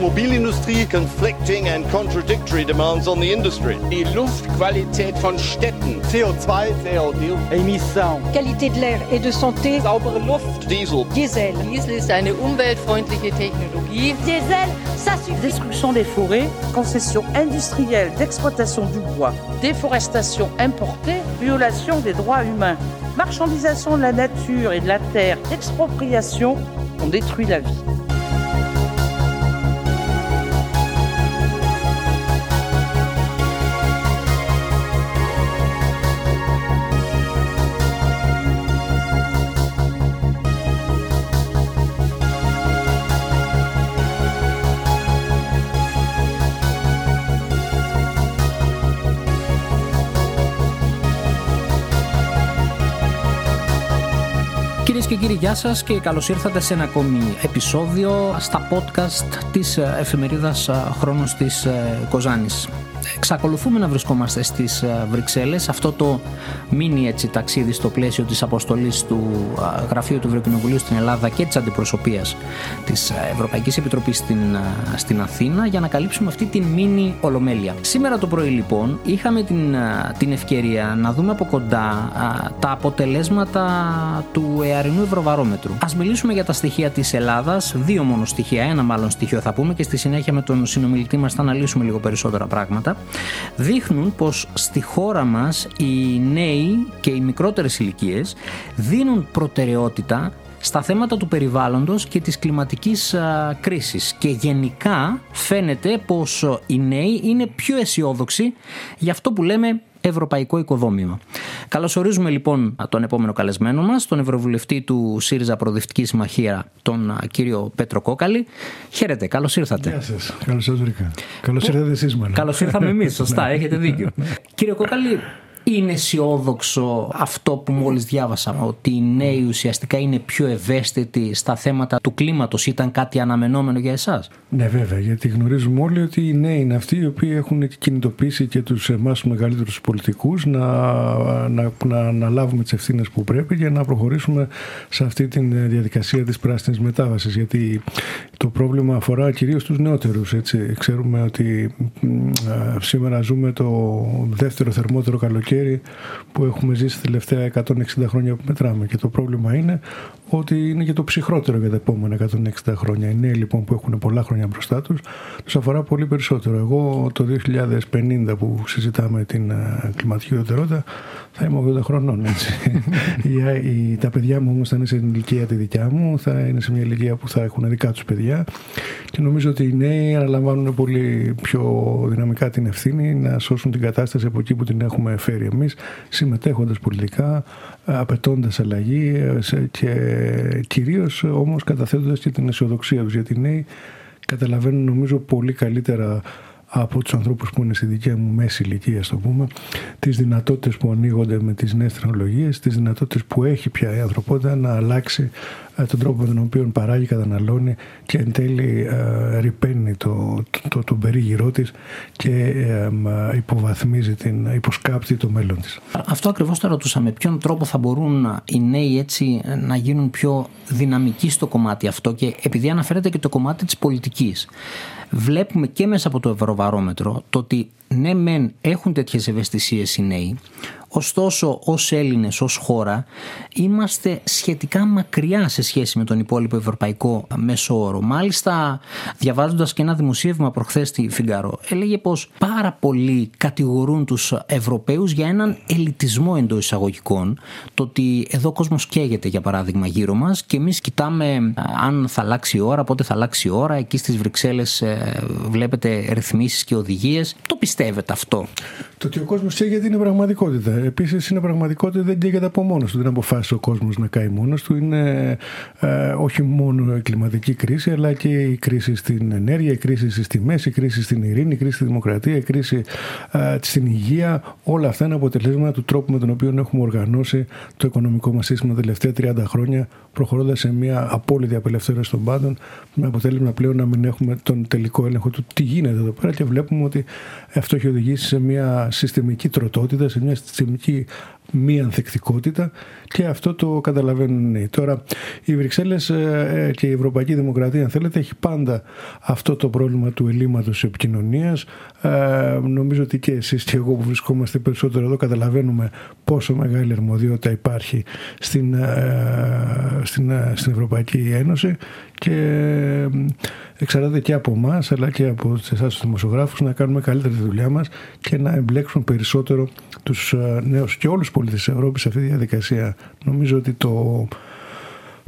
Automobilindustrie, conflicting and contradictory demands on the industry. Die Luftqualität von Städten. CO2, CO2, Émissions. Qualité de l'air et de santé. Saubere Luft. Diesel. Diesel. Diesel ist eine umweltfreundliche Technologie. Diesel, ça suffit. Destruction des forêts, concession industrielle d'exploitation du bois, déforestation importée, violation des droits humains, marchandisation de la nature et de la terre, expropriation ont détruit la vie. Κύριοι, γεια σας και καλώς ήρθατε σε ένα ακόμη επεισόδιο στα podcast της εφημερίδας Χρόνος της Κοζάνης. Εξακολουθούμε να βρισκόμαστε στις Βρυξέλλες, αυτό το μίνι έτσι ταξίδι στο πλαίσιο της αποστολής του Γραφείου του Ευρωκοινοβουλίου στην Ελλάδα και της αντιπροσωπείας της Ευρωπαϊκής Επιτροπής στην, στην Αθήνα για να καλύψουμε αυτή την μίνι ολομέλεια. Σήμερα το πρωί λοιπόν είχαμε την, την ευκαιρία να δούμε από κοντά τα αποτελέσματα του εαρινού ευρωβαρόμετρου. Α μιλήσουμε για τα στοιχεία της Ελλάδας, δύο μόνο στοιχεία, ένα μάλλον στοιχείο θα πούμε και στη συνέχεια με τον συνομιλητή μας θα αναλύσουμε λίγο περισσότερα πράγματα. Δείχνουν πως στη χώρα μας οι νέοι και οι μικρότερες ηλικίες δίνουν προτεραιότητα στα θέματα του περιβάλλοντος και της κλιματικής α, κρίσης. Και γενικά φαίνεται πως οι νέοι είναι πιο αισιόδοξοι για αυτό που λέμε ευρωπαϊκό οικοδόμημα. Καλωσορίζουμε λοιπόν τον επόμενο καλεσμένο μας, τον Ευρωβουλευτή του ΣΥΡΙΖΑ Προοδευτική Συμμαχία, τον κύριο Πέτρο Κόκαλη. Χαίρετε, καλώς ήρθατε. Γεια σας, καλώς σας βρήκα. Καλώς ήρθατε εσείς μάλλον. Καλώς ήρθαμε εμείς, σωστά, έχετε δίκιο. Κύριε Κόκαλη, είναι αισιόδοξο αυτό που μόλις διάβασα, ότι οι νέοι ουσιαστικά είναι πιο ευαίσθητοι στα θέματα του κλίματος. Ήταν κάτι αναμενόμενο για εσάς; Ναι βέβαια, γιατί γνωρίζουμε όλοι ότι οι νέοι είναι αυτοί οι οποίοι έχουν κινητοποιήσει και τους εμάς τους μεγαλύτερους πολιτικούς να, να, να αναλάβουμε τις ευθύνες που πρέπει για να προχωρήσουμε σε αυτή τη διαδικασία της πράσινης μετάβασης. Γιατί το πρόβλημα αφορά κυρίως τους νεότερους. Έτσι. Ξέρουμε ότι σήμερα ζούμε το δεύτερο θερμότερο καλοκαίρι που έχουμε ζήσει τα τελευταία 160 χρόνια που μετράμε. Και το πρόβλημα είναι ότι είναι και το ψυχρότερο για τα επόμενα 160 χρόνια. Οι νέοι λοιπόν που έχουν πολλά χρόνια μπροστά τους, τους αφορά πολύ περισσότερο. Εγώ το 2050 που συζητάμε την κλιματική ουδετερότητα θα είμαι 80 χρονών. Έτσι. οι, τα παιδιά μου όμως θα είναι σε ηλικία τη δικιά μου, θα είναι σε μια ηλικία που θα έχουν δικά τους παιδιά και νομίζω ότι οι νέοι αναλαμβάνουν πολύ πιο δυναμικά την ευθύνη να σώσουν την κατάσταση από εκεί που την έχουμε φέρει εμείς, συμμετέχοντας πολιτικά, απαιτώντας αλλαγή και κυρίως όμως καταθέτοντας και την αισιοδοξία τους γιατί οι νέοι καταλαβαίνουν νομίζω πολύ καλύτερα από τους ανθρώπους που είναι στη δικιά μου μέση ηλικία το πούμε τις δυνατότητες που ανοίγονται με τις νέες τεχνολογίες τις δυνατότητες που έχει πια η ανθρωπότητα να αλλάξει τον τρόπο με τον οποίο παράγει, καταναλώνει και εν τέλει ε, ρηπαίνει το, το, το, τον περίγυρό της και ε, υποβαθμίζει την, υποσκάπτει το μέλλον της. Αυτό ακριβώς το ρωτούσα. Με ποιον τρόπο θα μπορούν οι νέοι έτσι να γίνουν πιο δυναμικοί στο κομμάτι αυτό; Και επειδή αναφέρεται και το κομμάτι της πολιτικής. Βλέπουμε και μέσα από το ευρωβαρόμετρο το ότι ναι μεν έχουν τέτοιες ευαισθησίες οι νέοι Ωστόσο, ως Έλληνες, ως χώρα, είμαστε σχετικά μακριά σε σχέση με τον υπόλοιπο ευρωπαϊκό μέσο όρο. Μάλιστα, διαβάζοντας και ένα δημοσίευμα προχθές στη Φιγκαρό, έλεγε πως πάρα πολλοί κατηγορούν τους Ευρωπαίους για έναν ελιτισμό εντός εισαγωγικών. Το ότι εδώ ο κόσμος καίγεται, για παράδειγμα, γύρω μας και εμείς κοιτάμε αν θα αλλάξει η ώρα, πότε θα αλλάξει η ώρα. Εκεί στις Βρυξέλλες βλέπετε ρυθμίσεις και οδηγίες. Το πιστεύετε αυτό; Το ότι ο κόσμος καίγεται είναι πραγματικότητα. Επίσης είναι πραγματικότητα δεν καίγεται από μόνος του. Δεν αποφάσισε ο κόσμος να καεί μόνος του. Είναι ε, όχι μόνο η κλιματική κρίση, αλλά και η κρίση στην ενέργεια, η κρίση στις τιμές, η κρίση στην ειρήνη, η κρίση στη δημοκρατία, η κρίση ε, στην υγεία. Όλα αυτά είναι αποτελέσματα του τρόπου με τον οποίο έχουμε οργανώσει το οικονομικό μας σύστημα τα τελευταία 30 χρόνια, προχωρώντας σε μια απόλυτη απελευθέρωση των πάντων, με αποτέλεσμα πλέον να μην έχουμε τον τελικό έλεγχο του τι γίνεται εδώ πέρα και βλέπουμε ότι αυτό έχει οδηγήσει σε μια συστημική τροτότητα, σε μια πολεμική μη ανθεκτικότητα και αυτό το καταλαβαίνουν οι νέοι. Τώρα οι Βρυξέλλες ε, και η Ευρωπαϊκή Δημοκρατία αν θέλετε έχει πάντα αυτό το πρόβλημα του ελλείμματος επικοινωνίας ε, νομίζω ότι και εσείς και εγώ που βρισκόμαστε περισσότερο εδώ καταλαβαίνουμε πόσο μεγάλη αρμοδιότητα υπάρχει στην, ε, στην, στην Ευρωπαϊκή Ένωση και εξαρτάται και από εμάς αλλά και από εσάς τους δημοσιογράφους να κάνουμε καλύτερη τη δουλειά μας και να εμπλέξουμε περισσότερο τους νέους και όλους τους πολίτες της Ευρώπης σε αυτή τη διαδικασία. Νομίζω ότι το,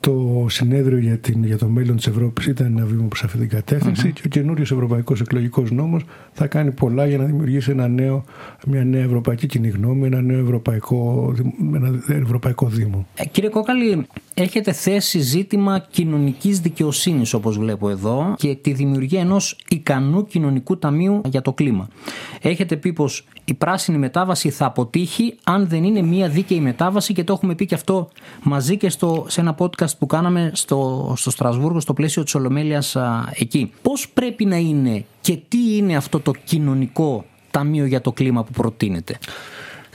το συνέδριο για, την, για το μέλλον της Ευρώπης ήταν ένα βήμα προς αυτή την κατεύθυνση και ο καινούριος ευρωπαϊκός εκλογικός νόμος θα κάνει πολλά για να δημιουργήσει ένα νέο, μια νέα ευρωπαϊκή κοινή γνώμη, ένα νέο ευρωπαϊκό, ένα ευρωπαϊκό δήμο. Ε, κύριε Κόκαλη, έχετε θέσει ζήτημα κοινωνικής δικαιοσύνης όπως βλέπω εδώ και τη δημιουργία ενός ικανού κοινωνικού ταμείου για το κλίμα. Έχετε πει πως η πράσινη μετάβαση θα αποτύχει αν δεν είναι μια δίκαιη μετάβαση και το έχουμε πει και αυτό μαζί και στο, σε ένα podcast που κάναμε στο, στο Στρασβούργο στο πλαίσιο της Ολομέλειας εκεί. Πώς πρέπει να είναι και τι είναι αυτό το κοινωνικό ταμείο για το κλίμα που προτείνεται.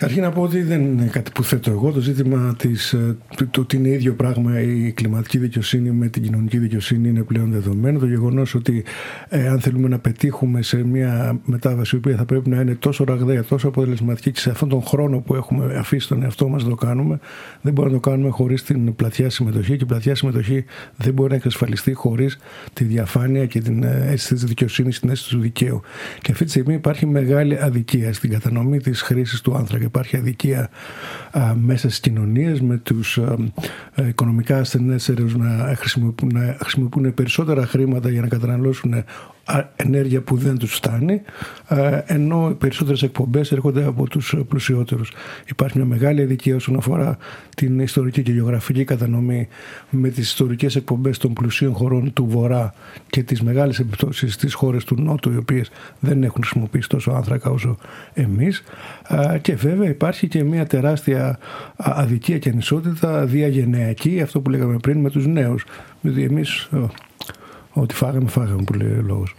Καταρχήν να πω ότι δεν είναι κάτι που θέτω εγώ. Το ζήτημα της, ε, το ότι είναι ίδιο πράγμα η κλιματική δικαιοσύνη με την κοινωνική δικαιοσύνη είναι πλέον δεδομένο. Το γεγονός ότι ε, αν θέλουμε να πετύχουμε σε μια μετάβαση η οποία θα πρέπει να είναι τόσο ραγδαία, τόσο αποτελεσματική και σε αυτόν τον χρόνο που έχουμε αφήσει τον εαυτό μας να το κάνουμε, δεν μπορούμε να το κάνουμε χωρίς την πλατιά συμμετοχή. Και η πλατιά συμμετοχή δεν μπορεί να εξασφαλιστεί χωρίς τη διαφάνεια και την ε, αίσθηση της δικαιοσύνης, την αίσθηση του δικαίου. Και αυτή τη στιγμή υπάρχει μεγάλη αδικία στην κατανομή της χρήσης του άνθρακα υπάρχει αδικία α, μέσα στις κοινωνίες με τους α, α, οικονομικά ασθενέστερους να χρησιμοποιούν, να χρησιμοποιούν περισσότερα χρήματα για να καταναλώσουν ενέργεια που δεν τους φτάνει ενώ οι περισσότερες εκπομπές έρχονται από τους πλουσιότερους. Υπάρχει μια μεγάλη αδικία όσον αφορά την ιστορική και γεωγραφική κατανομή με τις ιστορικές εκπομπές των πλουσίων χωρών του Βορρά και τις μεγάλες επιπτώσεις στις χώρες του Νότου οι οποίες δεν έχουν χρησιμοποιήσει τόσο άνθρακα όσο εμείς και βέβαια υπάρχει και μια τεράστια αδικία και ανισότητα διαγενειακή αυτό που λέγαμε πριν με τους νέους. Δηλαδή εμείς ότι φάγαμε, φάγαμε που λέει ο λόγος.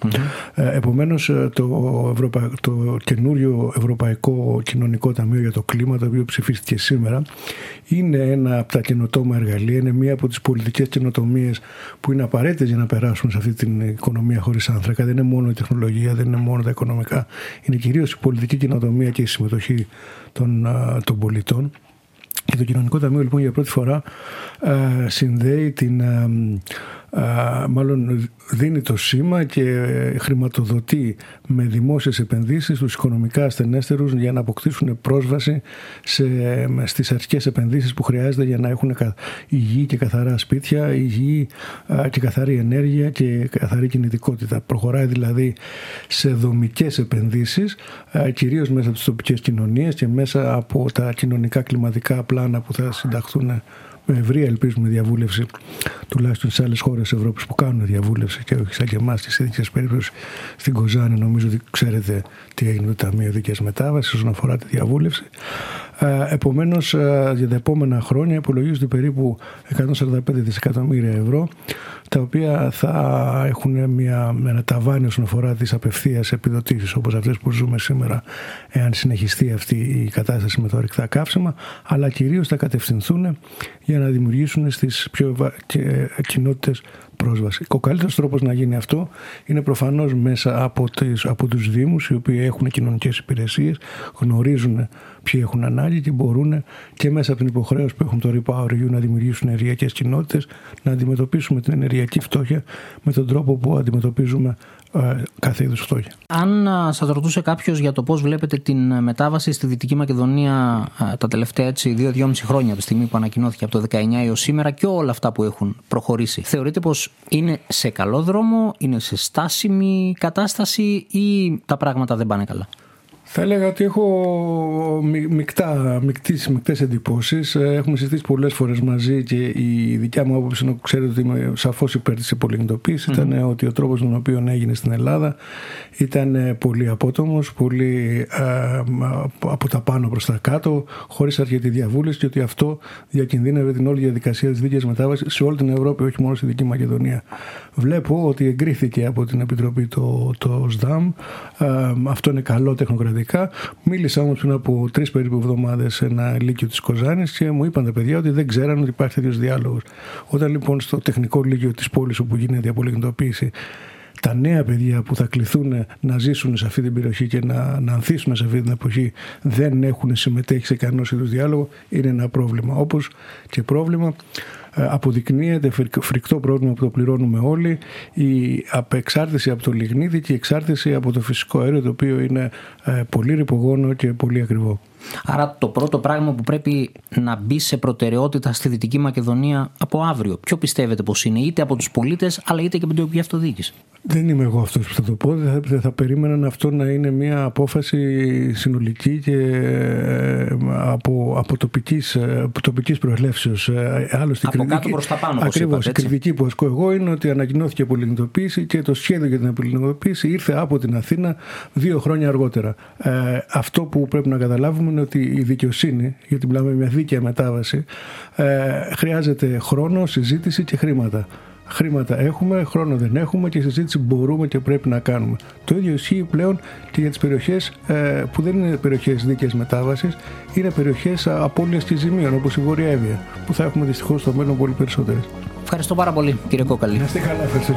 Ε, επομένως ε, το, Ευρωπα... το καινούριο Ευρωπαϊκό Κοινωνικό Ταμείο για το Κλίμα το οποίο ψηφίστηκε σήμερα είναι ένα από τα καινοτόμα εργαλεία, είναι μία από τις πολιτικές καινοτομίες που είναι απαραίτητες για να περάσουμε σε αυτή την οικονομία χωρίς άνθρακα. Δεν είναι μόνο η τεχνολογία, δεν είναι μόνο τα οικονομικά, είναι κυρίως η πολιτική καινοτομία και η συμμετοχή των, των πολιτών. Και το Κοινωνικό Ταμείο λοιπόν για πρώτη φορά ε, συνδέει την, ε, μάλλον δίνει το σήμα και χρηματοδοτεί με δημόσιες επενδύσεις τους οικονομικά ασθενέστερους για να αποκτήσουν πρόσβαση σε, στις αρχικές επενδύσεις που χρειάζεται για να έχουν υγιή και καθαρά σπίτια, υγιή και καθαρή ενέργεια και καθαρή κινητικότητα. Προχωράει δηλαδή σε δομικές επενδύσεις, κυρίως μέσα από τις τοπικές κοινωνίες και μέσα από τα κοινωνικά κλιματικά πλάνα που θα συνταχθούν με ευρία ελπίζουμε διαβούλευση τουλάχιστον σε άλλες χώρες Ευρώπης που κάνουν διαβούλευση και όχι σαν και εμάς και σε τέτοιε περίπτωση στην Κοζάνη νομίζω ότι ξέρετε τι έγινε το Ταμείο Δίκαια Μετάβασης όσον αφορά τη διαβούλευση. Ε, Επομένως, ε, για τα επόμενα χρόνια υπολογίζονται περίπου 145 δισεκατομμύρια ευρώ τα οποία θα έχουν μια, ένα ταβάνι όσον αφορά τις απευθείας επιδοτήσεις όπως αυτές που ζούμε σήμερα, εάν συνεχιστεί αυτή η κατάσταση με το ορυκτά καύσιμα, αλλά κυρίως θα κατευθυνθούν για να δημιουργήσουν στις πιο κοινότητες πρόσβαση. Ο καλύτερος τρόπος να γίνει αυτό είναι προφανώς μέσα από, τις, από τους Δήμους, οι οποίοι έχουν κοινωνικές υπηρεσίες, γνωρίζουν ποιοι έχουν ανάγκη και μπορούν και μέσα από την υποχρέωση που έχουν το Repower EU να δημιουργήσουν ενεργειακές κοινότητες, να αντιμετωπίσουμε την ενεργειακή φτώχεια με τον τρόπο που αντιμετωπίζουμε ε, κάθε είδους φτώχεια. Αν σας ρωτούσε κάποιος για το πώς βλέπετε την μετάβαση στη Δυτική Μακεδονία ε, τα τελευταία έτσι 2-2,5 χρόνια από τη στιγμή που ανακοινώθηκε από το 19 έως σήμερα και όλα αυτά που έχουν προχωρήσει, θεωρείτε πως είναι σε καλό δρόμο, είναι σε στάσιμη κατάσταση ή τα πράγματα δεν πάνε καλά; Θα έλεγα ότι έχω μεικτά, μεικτές, μεικτές εντυπώσεις. Ε, έχουμε συζητήσει πολλές φορές μαζί και η δικιά μου άποψη είναι ξέρετε ότι είμαι σαφώς υπέρ της πολυκνητοποίησης. Mm. Ήταν ότι ο τρόπος τον οποίο έγινε στην Ελλάδα ήταν πολύ απότομος, πολύ ε, από τα πάνω προς τα κάτω, χωρίς αρκετή διαβούλευση και ότι αυτό διακινδύνευε την όλη διαδικασία της δίκαιας μετάβασης σε όλη την Ευρώπη, όχι μόνο στη Δική Μακεδονία. Βλέπω ότι εγκρίθηκε από την Επιτροπή το, το ΣΔΑΜ. Ε, αυτό είναι καλό τεχνοκρατικό σημαντικά. Μίλησα όμως πριν από τρεις περίπου εβδομάδες σε ένα λύκειο της Κοζάνης και μου είπαν τα παιδιά ότι δεν ξέραν ότι υπάρχει τέτοιος διάλογος. Όταν λοιπόν στο τεχνικό λύκειο της πόλης όπου γίνεται η απολιγνητοποίηση τα νέα παιδιά που θα κληθούν να ζήσουν σε αυτή την περιοχή και να, να ανθίσουν σε αυτή την εποχή δεν έχουν συμμετέχει σε κανένα είδους διάλογο, είναι ένα πρόβλημα. Όπως και πρόβλημα ε, αποδεικνύεται φρικτό πρόβλημα που το πληρώνουμε όλοι η απεξάρτηση από το λιγνίδι και η εξάρτηση από το φυσικό αέριο το οποίο είναι ε, πολύ ρηπογόνο και πολύ ακριβό. Άρα το πρώτο πράγμα που πρέπει να μπει σε προτεραιότητα στη Δυτική Μακεδονία από αύριο. Ποιο πιστεύετε πως είναι είτε από τους πολίτες αλλά είτε και από την τοπική αυτοδιοίκηση; Δεν είμαι εγώ αυτός που θα το πω. Δεν θα, θα περίμεναν αυτό να είναι μια απόφαση συνολική και ε, από, από τοπικής, τοπικής προελεύσεως. Άλλωστε, από κάτω προς τα πάνω. Ακριβώς. Η κριτική που ασκώ εγώ είναι ότι ανακοινώθηκε η πολυνητοποίηση και το σχέδιο για την πολυνητοποίηση ήρθε από την Αθήνα δύο χρόνια αργότερα. Ε, αυτό που πρέπει να καταλάβουμε είναι ότι η δικαιοσύνη, γιατί μιλάμε για μια δίκαια μετάβαση, ε, χρειάζεται χρόνο, συζήτηση και χρήματα. Χρήματα έχουμε, χρόνο δεν έχουμε και συζήτηση μπορούμε και πρέπει να κάνουμε. Το ίδιο ισχύει πλέον και για τις περιοχές ε, που δεν είναι περιοχές δίκαιης μετάβασης, είναι περιοχές απώλειας και ζημίων όπως η Βόρεια Εύβοια, που θα έχουμε δυστυχώς στο μέλλον πολύ περισσότερες. Ευχαριστώ πάρα πολύ, κύριε Κόκαλη. Να είστε καλά, ευχαριστώ